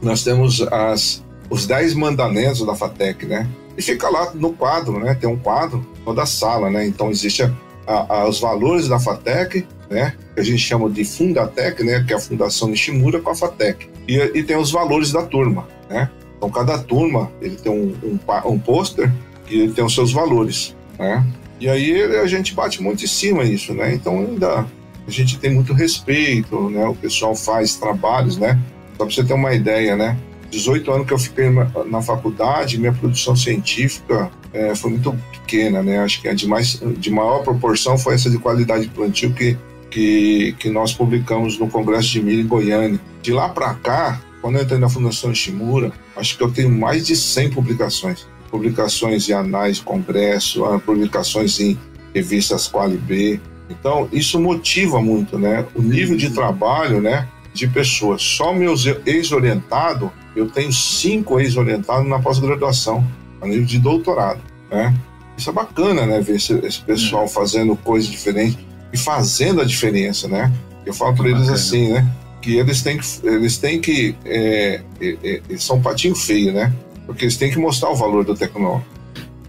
Nós temos as, os 10 mandamentos da FATEC, né? E fica lá no quadro, né? Tem um quadro toda a sala, né? Então existe a, a, os valores da FATEC, né? Que a gente chama de Fundatec, né? Que é a Fundação Nishimura com a FATEC. E, e tem os valores da turma, né? Então cada turma ele tem um, um, um pôster que ele tem os seus valores, né? E aí a gente bate muito em cima disso, né? Então ainda a gente tem muito respeito, né? O pessoal faz trabalhos, né? Só para você ter uma ideia, né? 18 anos que eu fiquei na, faculdade, minha produção científica é, foi muito pequena, né? Acho que a de, mais, de maior proporção foi essa de qualidade de plantio que, que, que nós publicamos no Congresso de Milho em Goiânia. De lá para cá, quando eu entrei na Fundação Shimura, acho que eu tenho mais de 100 publicações. Publicações em anais de congresso, ah, publicações em revistas Quali B. Então, isso motiva muito, né? O nível de trabalho, né? De pessoas. Só meus ex-orientados, eu tenho cinco ex-orientados na pós-graduação, a nível de doutorado, né? Isso é bacana, né? Ver esse, esse pessoal é. fazendo coisas diferentes e fazendo a diferença, né? Eu falo para eles assim, né? Que eles têm que, eles têm que, é, é, é, são um patinho feio, né? Porque eles têm que mostrar o valor do tecnológico,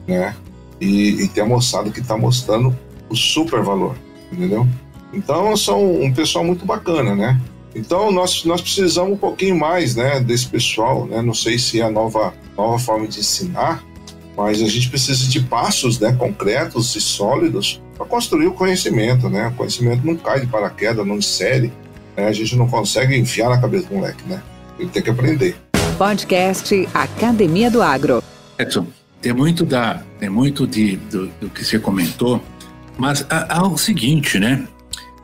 né? E, e tem a moçada que está mostrando o super valor, entendeu? Então são um pessoal muito bacana, né? Então nós, nós precisamos um pouquinho mais, né, desse pessoal, né? Não sei se é a nova nova forma de ensinar, mas a gente precisa de passos, né, concretos e sólidos para construir o conhecimento, né? O conhecimento não cai de paraquedas, não insere, né? A gente não consegue enfiar na cabeça do moleque, né? Ele tem que aprender. Podcast Academia do Agro. Edson, tem muito da, tem muito de do, do que você comentou, mas há, há o seguinte, né?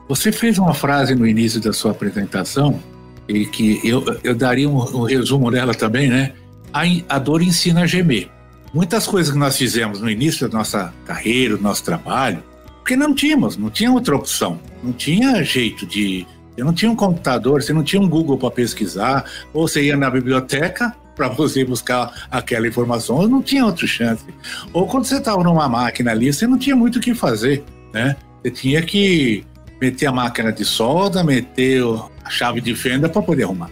Você fez uma frase no início da sua apresentação e que eu, eu daria um, um resumo dela também, né? A, a dor ensina a gemer. Muitas coisas que nós fizemos no início da nossa carreira, do nosso trabalho, porque não tínhamos, não tinha outra opção, não tinha jeito de. Você não tinha um computador, você não tinha um Google para pesquisar, ou você ia na biblioteca para você buscar aquela informação, não tinha outra chance. Ou quando você estava numa máquina ali, você não tinha muito o que fazer, né? Você tinha que meter a máquina de solda, meter a chave de fenda para poder arrumar.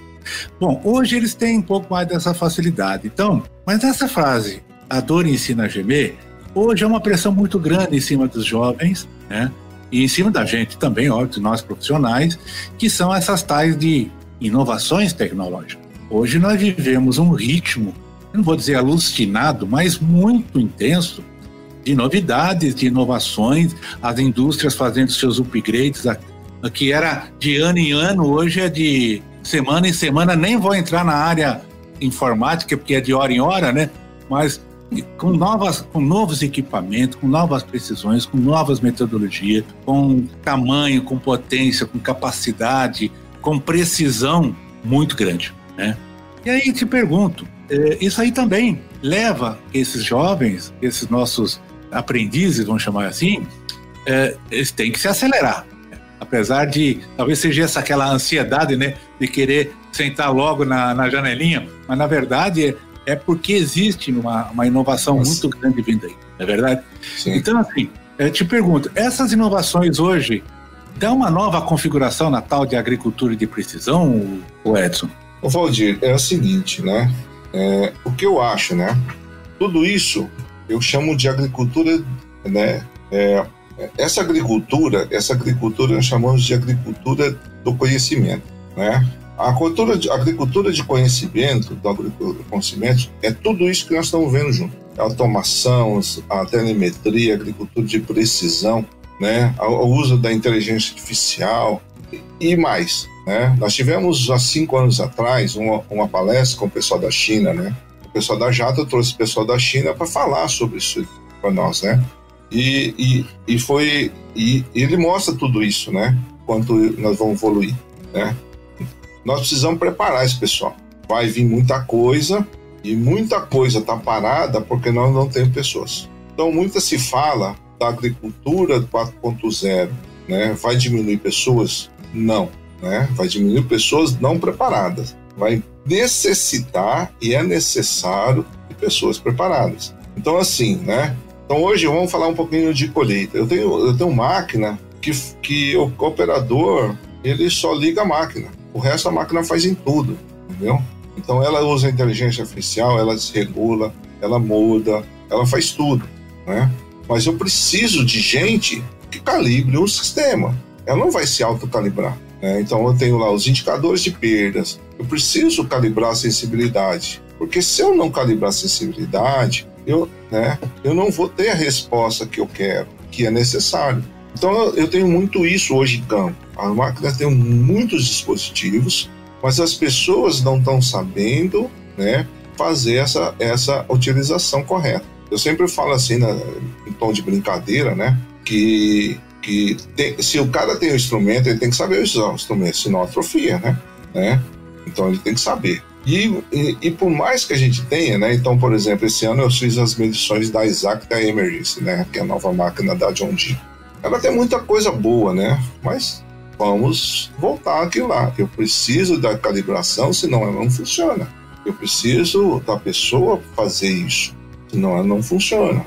Bom, hoje eles têm um pouco mais dessa facilidade. Então, mas essa frase, a dor ensina a gemer, hoje é uma pressão muito grande em cima dos jovens, né? E em cima da gente também, óbvio, nós profissionais, que são essas tais de inovações tecnológicas. Hoje nós vivemos um ritmo, não vou dizer alucinado, mas muito intenso, de novidades, de inovações, as indústrias fazendo seus upgrades, que era de ano em ano, hoje é de semana em semana. Nem vou entrar na área informática, porque é de hora em hora, né? Mas com, novas, com novos equipamentos, com novas precisões, com novas metodologias, com tamanho, com potência, com capacidade, com precisão muito grande, né? E aí te pergunto, eh, isso aí também leva esses jovens, esses nossos aprendizes, vamos chamar assim, é, eles têm que se acelerar. Apesar de talvez seja essa aquela ansiedade, né, de querer sentar logo na, na janelinha, mas na verdade é, porque existe uma, uma inovação Nossa. muito grande vindo aí, não é verdade? Sim. Então, assim, eu te pergunto, essas inovações hoje dão uma nova configuração na tal de agricultura de precisão, o Edson? O Valdir, é o seguinte, né? É, o que eu acho, né? Tudo isso eu chamo de agricultura, né? É, essa agricultura, essa agricultura nós chamamos de agricultura do conhecimento, né? A agricultura de, a agricultura de conhecimento, do conhecimento, é tudo isso que nós estamos vendo junto. A automação, a telemetria, a agricultura de precisão, né? o uso da inteligência artificial e mais. Né? Nós tivemos há cinco anos atrás uma, uma palestra com o pessoal da China, né? pessoal da Jata trouxe o pessoal da China para falar sobre isso para nós, né? E, e, e foi e ele mostra tudo isso, né? Quanto nós vamos evoluir, né? Nós precisamos preparar esse pessoal. Vai vir muita coisa e muita coisa está parada porque nós não temos pessoas. Então, muita se fala da agricultura 4.0, né? Vai diminuir pessoas? Não, né? Vai diminuir pessoas não preparadas. Vai necessitar e é necessário de pessoas preparadas. Então, assim, né? Então, hoje vamos falar um pouquinho de colheita. Eu tenho, eu tenho máquina que, que o operador ele só liga a máquina. O resto a máquina faz em tudo, entendeu? Então ela usa a inteligência artificial, ela desregula, ela muda, ela faz tudo, né? Mas eu preciso de gente que calibre o sistema. Ela não vai se autocalibrar. Né? Então eu tenho lá os indicadores de perdas. Eu preciso calibrar a sensibilidade. Porque se eu não calibrar a sensibilidade, eu, né, eu não vou ter a resposta que eu quero, que é necessário. Então eu tenho muito isso hoje em campo. As máquinas têm muitos dispositivos, mas as pessoas não estão sabendo né, fazer essa, essa utilização correta. Eu sempre falo assim, na, em tom de brincadeira, né, que, que tem, se o cara tem o um instrumento, ele tem que saber usar o instrumento, senão atrofia, né? né? Então ele tem que saber. E, e, e, por mais que a gente tenha, né? Então, por exemplo, esse ano eu fiz as medições da da Emergency, né? Que é a nova máquina da John Deere. Ela tem muita coisa boa, né? Mas vamos voltar aqui lá. Eu preciso da calibração, senão ela não funciona. Eu preciso da pessoa fazer isso, senão ela não funciona.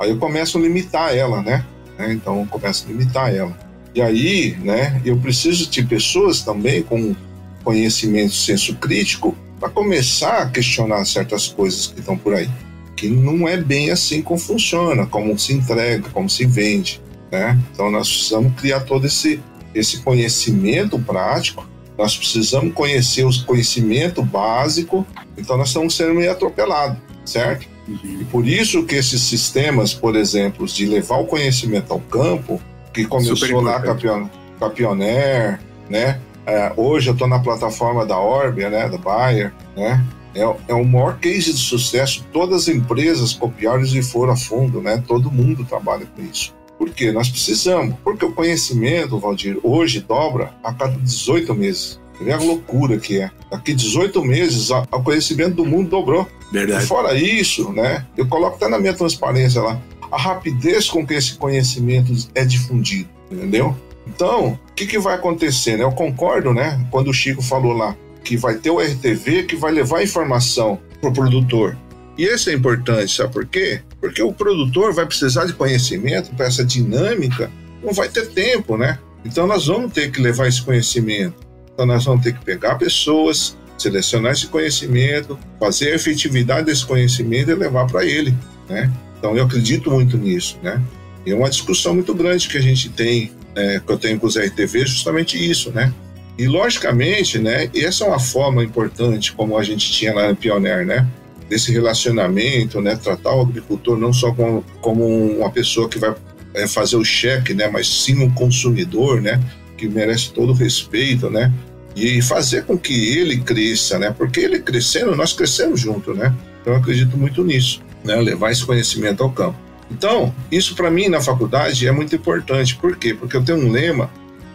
Aí eu começo a limitar ela, né? Então eu começo a limitar ela. E aí, né? Eu preciso de pessoas também com conhecimento, senso crítico, para começar a questionar certas coisas que estão por aí, que não é bem assim como funciona, como se entrega, como se vende, né? Então nós precisamos criar todo esse esse conhecimento prático, nós precisamos conhecer o conhecimento básico, então nós estamos sendo meio atropelados, certo? Uhum. E por isso que esses sistemas, por exemplo, de levar o conhecimento ao campo, que começou lá com a Pioneer, né? É, hoje eu estou na plataforma da Orbia, né, da Bayer, né? É, é o maior case de sucesso. Todas as empresas copiaram e foram a fundo, né? Todo mundo trabalha com isso. Por quê? Nós precisamos. Porque o conhecimento, Valdir, hoje dobra a cada 18 meses. Vê a loucura que é. Daqui 18 meses, o conhecimento do mundo dobrou. Verdade. E fora isso, né? Eu coloco até na minha transparência lá, a rapidez com que esse conhecimento é difundido, entendeu? Então, o que, que vai acontecer? Né? Eu concordo, né? Quando o Chico falou lá que vai ter o RTV que vai levar a informação para o produtor. E isso é importante, sabe por quê? Porque o produtor vai precisar de conhecimento para essa dinâmica, não vai ter tempo, né? Então nós vamos ter que levar esse conhecimento. Então nós vamos ter que pegar pessoas, selecionar esse conhecimento, fazer a efetividade desse conhecimento e levar para ele, né? Então eu acredito muito nisso, né? E é uma discussão muito grande que a gente tem, é, que eu tenho com os RTV, justamente isso, né? E logicamente, né? Essa é uma forma importante, como a gente tinha lá no Pioneer, né? Desse relacionamento, né? Tratar o agricultor não só como, como uma pessoa que vai é, fazer o cheque, né? Mas sim um consumidor, né? Que merece todo o respeito, né? E fazer com que ele cresça, né? Porque ele crescendo, nós crescemos junto, né? Então eu acredito muito nisso, né? Levar esse conhecimento ao campo. Então, isso para mim na faculdade é muito importante. Por quê? Porque eu tenho um lema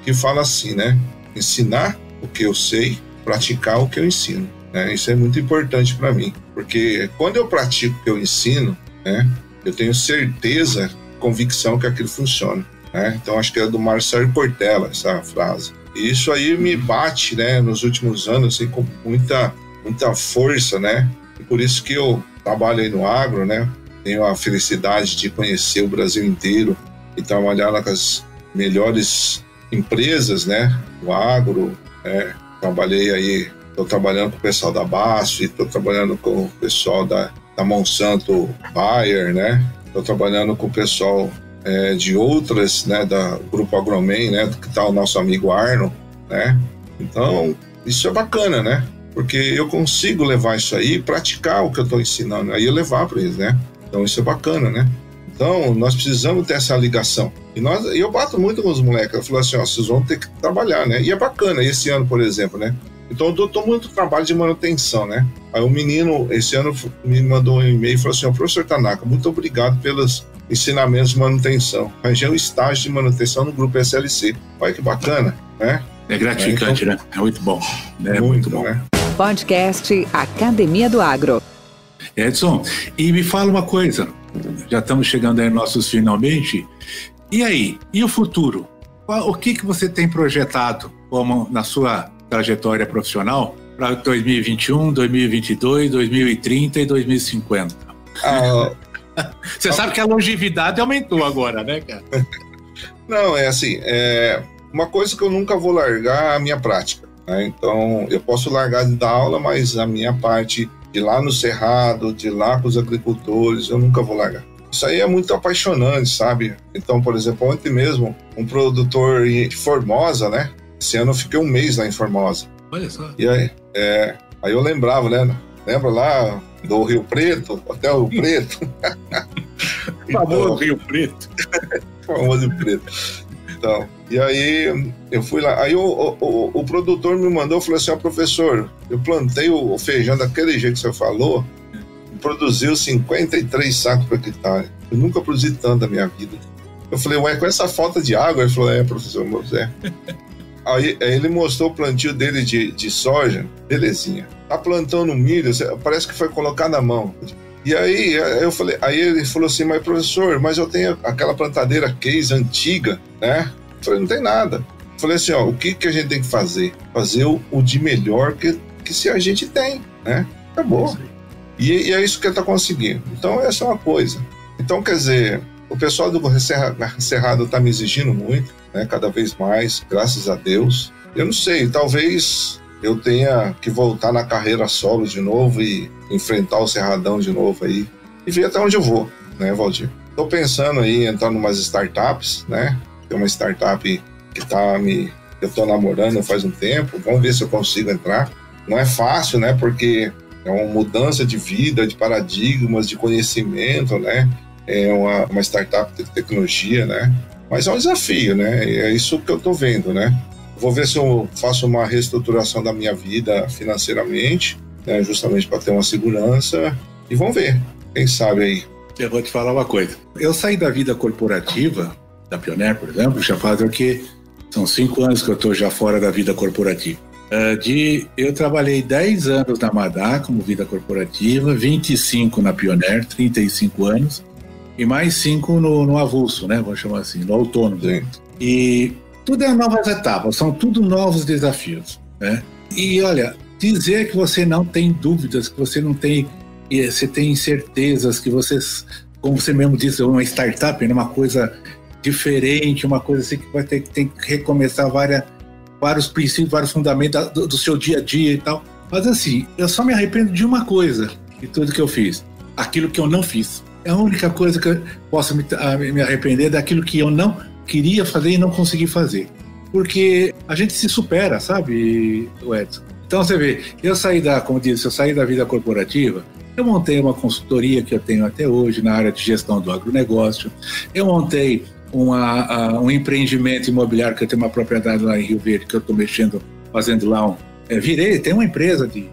que fala assim, né? Ensinar o que eu sei, praticar o que eu ensino. Né? Isso é muito importante para mim, porque quando eu pratico o que eu ensino, né? Eu tenho certeza, convicção que aquilo funciona. Né? Então, acho que é do Marcelo Portela essa frase. E isso aí me bate, né? Nos últimos anos, assim, com muita, muita força, né? E por isso que eu trabalho aí no agro, né? tenho a felicidade de conhecer o Brasil inteiro e trabalhar com as melhores empresas, né, do agro. Né? Trabalhei aí, estou trabalhando com o pessoal da BASF, estou trabalhando com o pessoal da, da Monsanto Bayer, né? Estou trabalhando com o pessoal é, de outras, né, da Grupo Agromen, né, que está o nosso amigo Arno, né? Então, isso é bacana, né? Porque eu consigo levar isso aí, praticar o que eu estou ensinando, aí eu levar para eles, né? Então isso é bacana, né? Então nós precisamos ter essa ligação. E nós, eu bato muito com os moleques, eu falo assim, ó, vocês vão ter que trabalhar, né? E é bacana, esse ano, por exemplo, né? Então eu dou muito trabalho de manutenção, né? Aí o um menino, esse ano, me mandou um e-mail e falou assim, ó, professor Tanaka, muito obrigado pelos ensinamentos de manutenção. Arranjei um estágio de manutenção no grupo SLC. Olha que bacana, né? É gratificante, é, então, né? É muito bom. É muito, muito bom. Né? Podcast Academia do Agro. Edson, e me fala uma coisa, já estamos chegando aí nossos finalmente, e aí, e o futuro? O que, que você tem projetado como na sua trajetória profissional para 2021, 2022, 2030 e 2050? Ah, [LAUGHS] você sabe que a longevidade aumentou agora, né, cara? [LAUGHS] Não, é assim, é, uma coisa que eu nunca vou largar é a minha prática. Né? Então, eu posso largar de dar aula, mas a minha parte de lá no cerrado, de lá com os agricultores, eu nunca vou largar. Isso aí é muito apaixonante, sabe? Então, por exemplo, ontem mesmo, um produtor de Formosa, né? Esse ano eu fiquei um mês lá em Formosa. Olha só. E aí, é, aí eu lembrava, né? Lembra lá do Rio Preto, até o Rio Preto? [LAUGHS] famoso então, Rio Preto. [LAUGHS] famoso Rio Preto. Então, e aí eu fui lá. Aí o, o, o produtor me mandou, falou assim: ó, oh, professor, eu plantei o feijão daquele jeito que você falou, produziu 53 sacos por hectare. Eu nunca produzi tanto na minha vida. Eu falei, ué, com essa falta de água? Ele falou, é, professor José. Aí, aí, ele mostrou o plantio dele de, de soja, belezinha. Tá plantando milho, parece que foi colocar na mão. E aí eu falei, aí ele falou assim, mas professor, mas eu tenho aquela plantadeira case antiga, né? Eu falei, não tem nada. Eu falei assim, ó, o que, que a gente tem que fazer? Fazer o, o de melhor que, que se a gente tem, né? Acabou. E, e é isso que ele está conseguindo. Então, essa é uma coisa. Então, quer dizer, o pessoal do Cerrado está me exigindo muito, né? Cada vez mais, graças a Deus. Eu não sei, talvez eu tenha que voltar na carreira solo de novo e enfrentar o Cerradão de novo aí e ver até onde eu vou, né, Valdir? Estou pensando aí em entrar em umas startups, né? Tem uma startup que tá me eu estou namorando faz um tempo, vamos ver se eu consigo entrar. Não é fácil, né? Porque é uma mudança de vida, de paradigmas, de conhecimento, né? É uma, uma startup de tecnologia, né? Mas é um desafio, né? É isso que eu estou vendo, né? Vou ver se eu faço uma reestruturação da minha vida financeiramente, né? justamente para ter uma segurança. E vamos ver, quem sabe aí. Eu vou te falar uma coisa. Eu saí da vida corporativa, da Pioneer, por exemplo, já faz o que? São cinco anos que eu estou já fora da vida corporativa. Uh, de, eu trabalhei 10 anos na Madá como vida corporativa, 25 na Pioneer, 35 anos, e mais 5 no, no avulso, né? Vamos chamar assim, no autônomo. Sim. E tudo é novas etapas, são tudo novos desafios, né? E olha, dizer que você não tem dúvidas, que você não tem, você tem certezas, que você, como você mesmo disse, é uma startup, é uma coisa diferente, uma coisa assim que vai ter, tem que recomeçar várias vários princípios, vários fundamentos do, do, seu dia a dia e tal. Mas assim, eu só me arrependo de uma coisa de tudo que eu fiz: aquilo que eu não fiz. É a única coisa que eu posso me, me arrepender daquilo que eu não queria fazer e não consegui fazer. Porque a gente se supera, sabe, Edson? Então você vê, eu saí da, como disse, eu saí da vida corporativa, eu montei uma consultoria que eu tenho até hoje na área de gestão do agronegócio, eu montei uma, um empreendimento imobiliário, que eu tenho uma propriedade lá em Rio Verde, que eu estou mexendo, fazendo lá um. É, virei, tem uma empresa de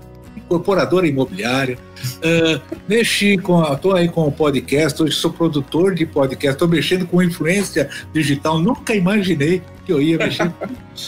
incorporadora imobiliária. Uh, mexi com. Estou aí com o podcast, hoje sou produtor de podcast, estou mexendo com influência digital. Nunca imaginei que eu ia mexer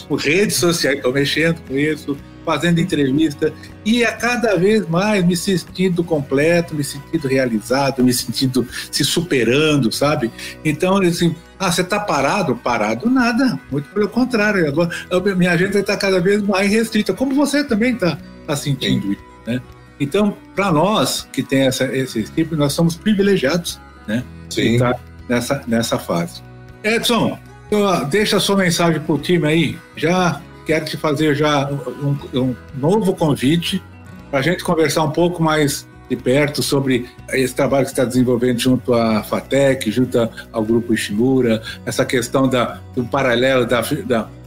com redes sociais, estou mexendo com isso fazendo entrevista e a cada vez mais me sentindo completo, me sentindo realizado, me sentindo se superando, sabe? Então, assim, ah, você está parado? Parado nada, muito pelo contrário. Agora, minha agenda está cada vez mais restrita, como você também está tá sentindo isso, né? Então, para nós que tem essa, esse tipo, nós somos privilegiados, né? Sim. Tá nessa, nessa fase. Edson, deixa a sua mensagem para o time aí. Já quero te fazer já um, um novo convite para a gente conversar um pouco mais de perto sobre esse trabalho que está desenvolvendo junto à FATEC, junto ao Grupo Ishimura, essa questão da, do paralelo da,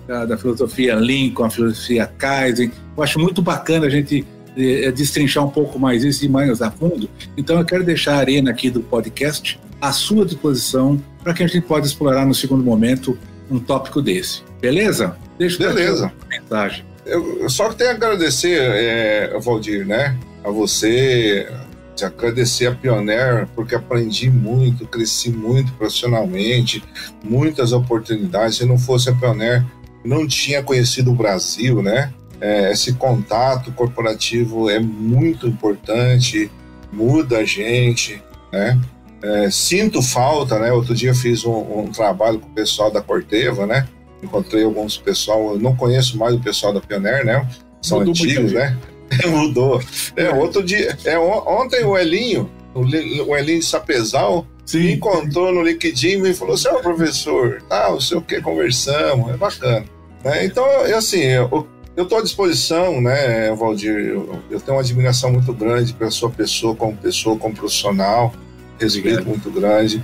da, da, filosofia Lean com a filosofia Kaizen. Eu acho muito bacana a gente é, destrinchar um pouco mais isso e mais a fundo. Então eu quero deixar a arena aqui do podcast à sua disposição para que a gente possa explorar no segundo momento um tópico desse. Beleza? Deixa Beleza. mensagem. Eu só tenho a agradecer, é, Valdir, né? A você, te agradecer a Pioneer, porque aprendi muito, cresci muito profissionalmente, muitas oportunidades. Se não fosse a Pioneer, não tinha conhecido o Brasil, né? É, esse contato corporativo é muito importante, muda a gente, né? É, sinto falta, né? Outro dia fiz um, um, trabalho com o pessoal da Corteva, né? Encontrei alguns pessoal, eu não conheço mais o pessoal da Pioneer, né? São Mudou antigos, né? [LAUGHS] Mudou. É, outro dia, é, ontem o Elinho, o Elinho Sapezal, Sim. me encontrou no LinkedIn e falou assim: Ó, oh, professor, ah, não sei o que, conversamos, é bacana. É, então, eu, assim, eu estou à disposição, né, Valdir? Eu, eu, tenho uma admiração muito grande pela sua pessoa, como pessoa, como profissional, respeito muito grande.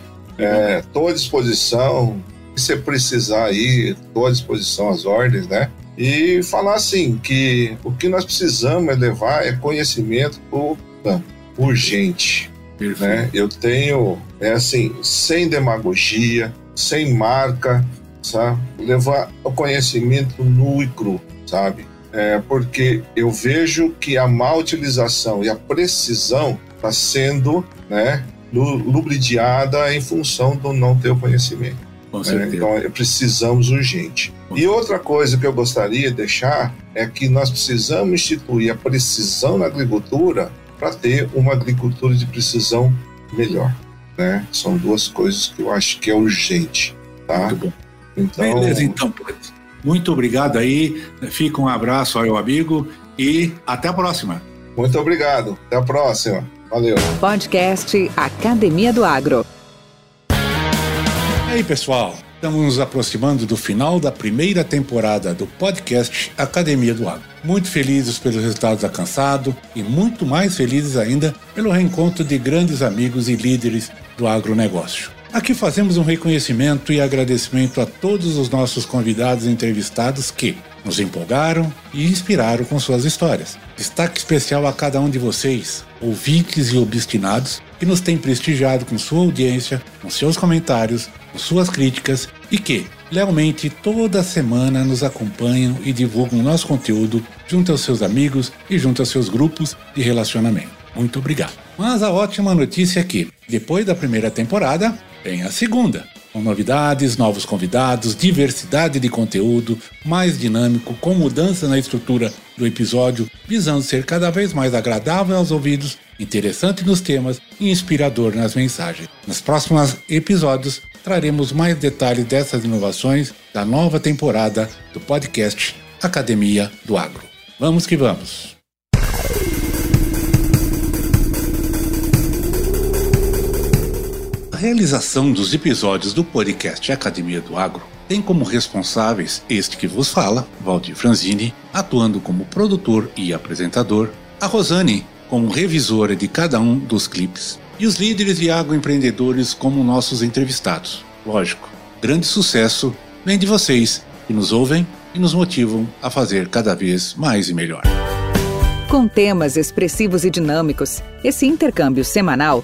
Estou é, à disposição, se você precisar aí, estou à disposição às ordens, né? E falar assim que o que nós precisamos é levar é conhecimento urgente. Né? Eu tenho, é assim, sem demagogia, sem marca, sabe? Levar o conhecimento nu e cru, sabe? É, porque eu vejo que a má utilização e a precisão está sendo né, lubridiada em função do não ter o conhecimento. Né? Então, precisamos urgente. E outra coisa que eu gostaria de deixar é que nós precisamos instituir a precisão na agricultura para ter uma agricultura de precisão melhor. Né? São duas coisas que eu acho que é urgente. Tá? Muito bom. Então... Beleza, então. Muito obrigado aí. Fica um abraço ao meu amigo e até a próxima. Muito obrigado. Até a próxima. Valeu. Podcast Academia do Agro. E aí, pessoal? Estamos nos aproximando do final da primeira temporada do podcast Academia do Agro. Muito felizes pelos resultados alcançados e muito mais felizes ainda pelo reencontro de grandes amigos e líderes do agronegócio. Aqui fazemos um reconhecimento e agradecimento a todos os nossos convidados e entrevistados que nos empolgaram e inspiraram com suas histórias. Destaque especial a cada um de vocês, ouvintes e obstinados, que nos têm prestigiado com sua audiência, com seus comentários, com suas críticas e que, lealmente, toda semana nos acompanham e divulgam nosso conteúdo junto aos seus amigos e junto aos seus grupos de relacionamento. Muito obrigado. Mas a ótima notícia é que, depois da primeira temporada, tem a segunda, com novidades, novos convidados, diversidade de conteúdo, mais dinâmico, com mudança na estrutura do episódio, visando ser cada vez mais agradável aos ouvidos, interessante nos temas e inspirador nas mensagens. Nos próximos episódios, traremos mais detalhes dessas inovações da nova temporada do podcast Academia do Agro. Vamos que vamos! Realização dos episódios do podcast Academia do Agro tem como responsáveis este que vos fala, Valdir Franzini, atuando como produtor e apresentador, a Rosane como revisora de cada um dos clipes e os líderes e agroempreendedores como nossos entrevistados. Lógico, grande sucesso vem de vocês que nos ouvem e nos motivam a fazer cada vez mais e melhor. Com temas expressivos e dinâmicos, esse intercâmbio semanal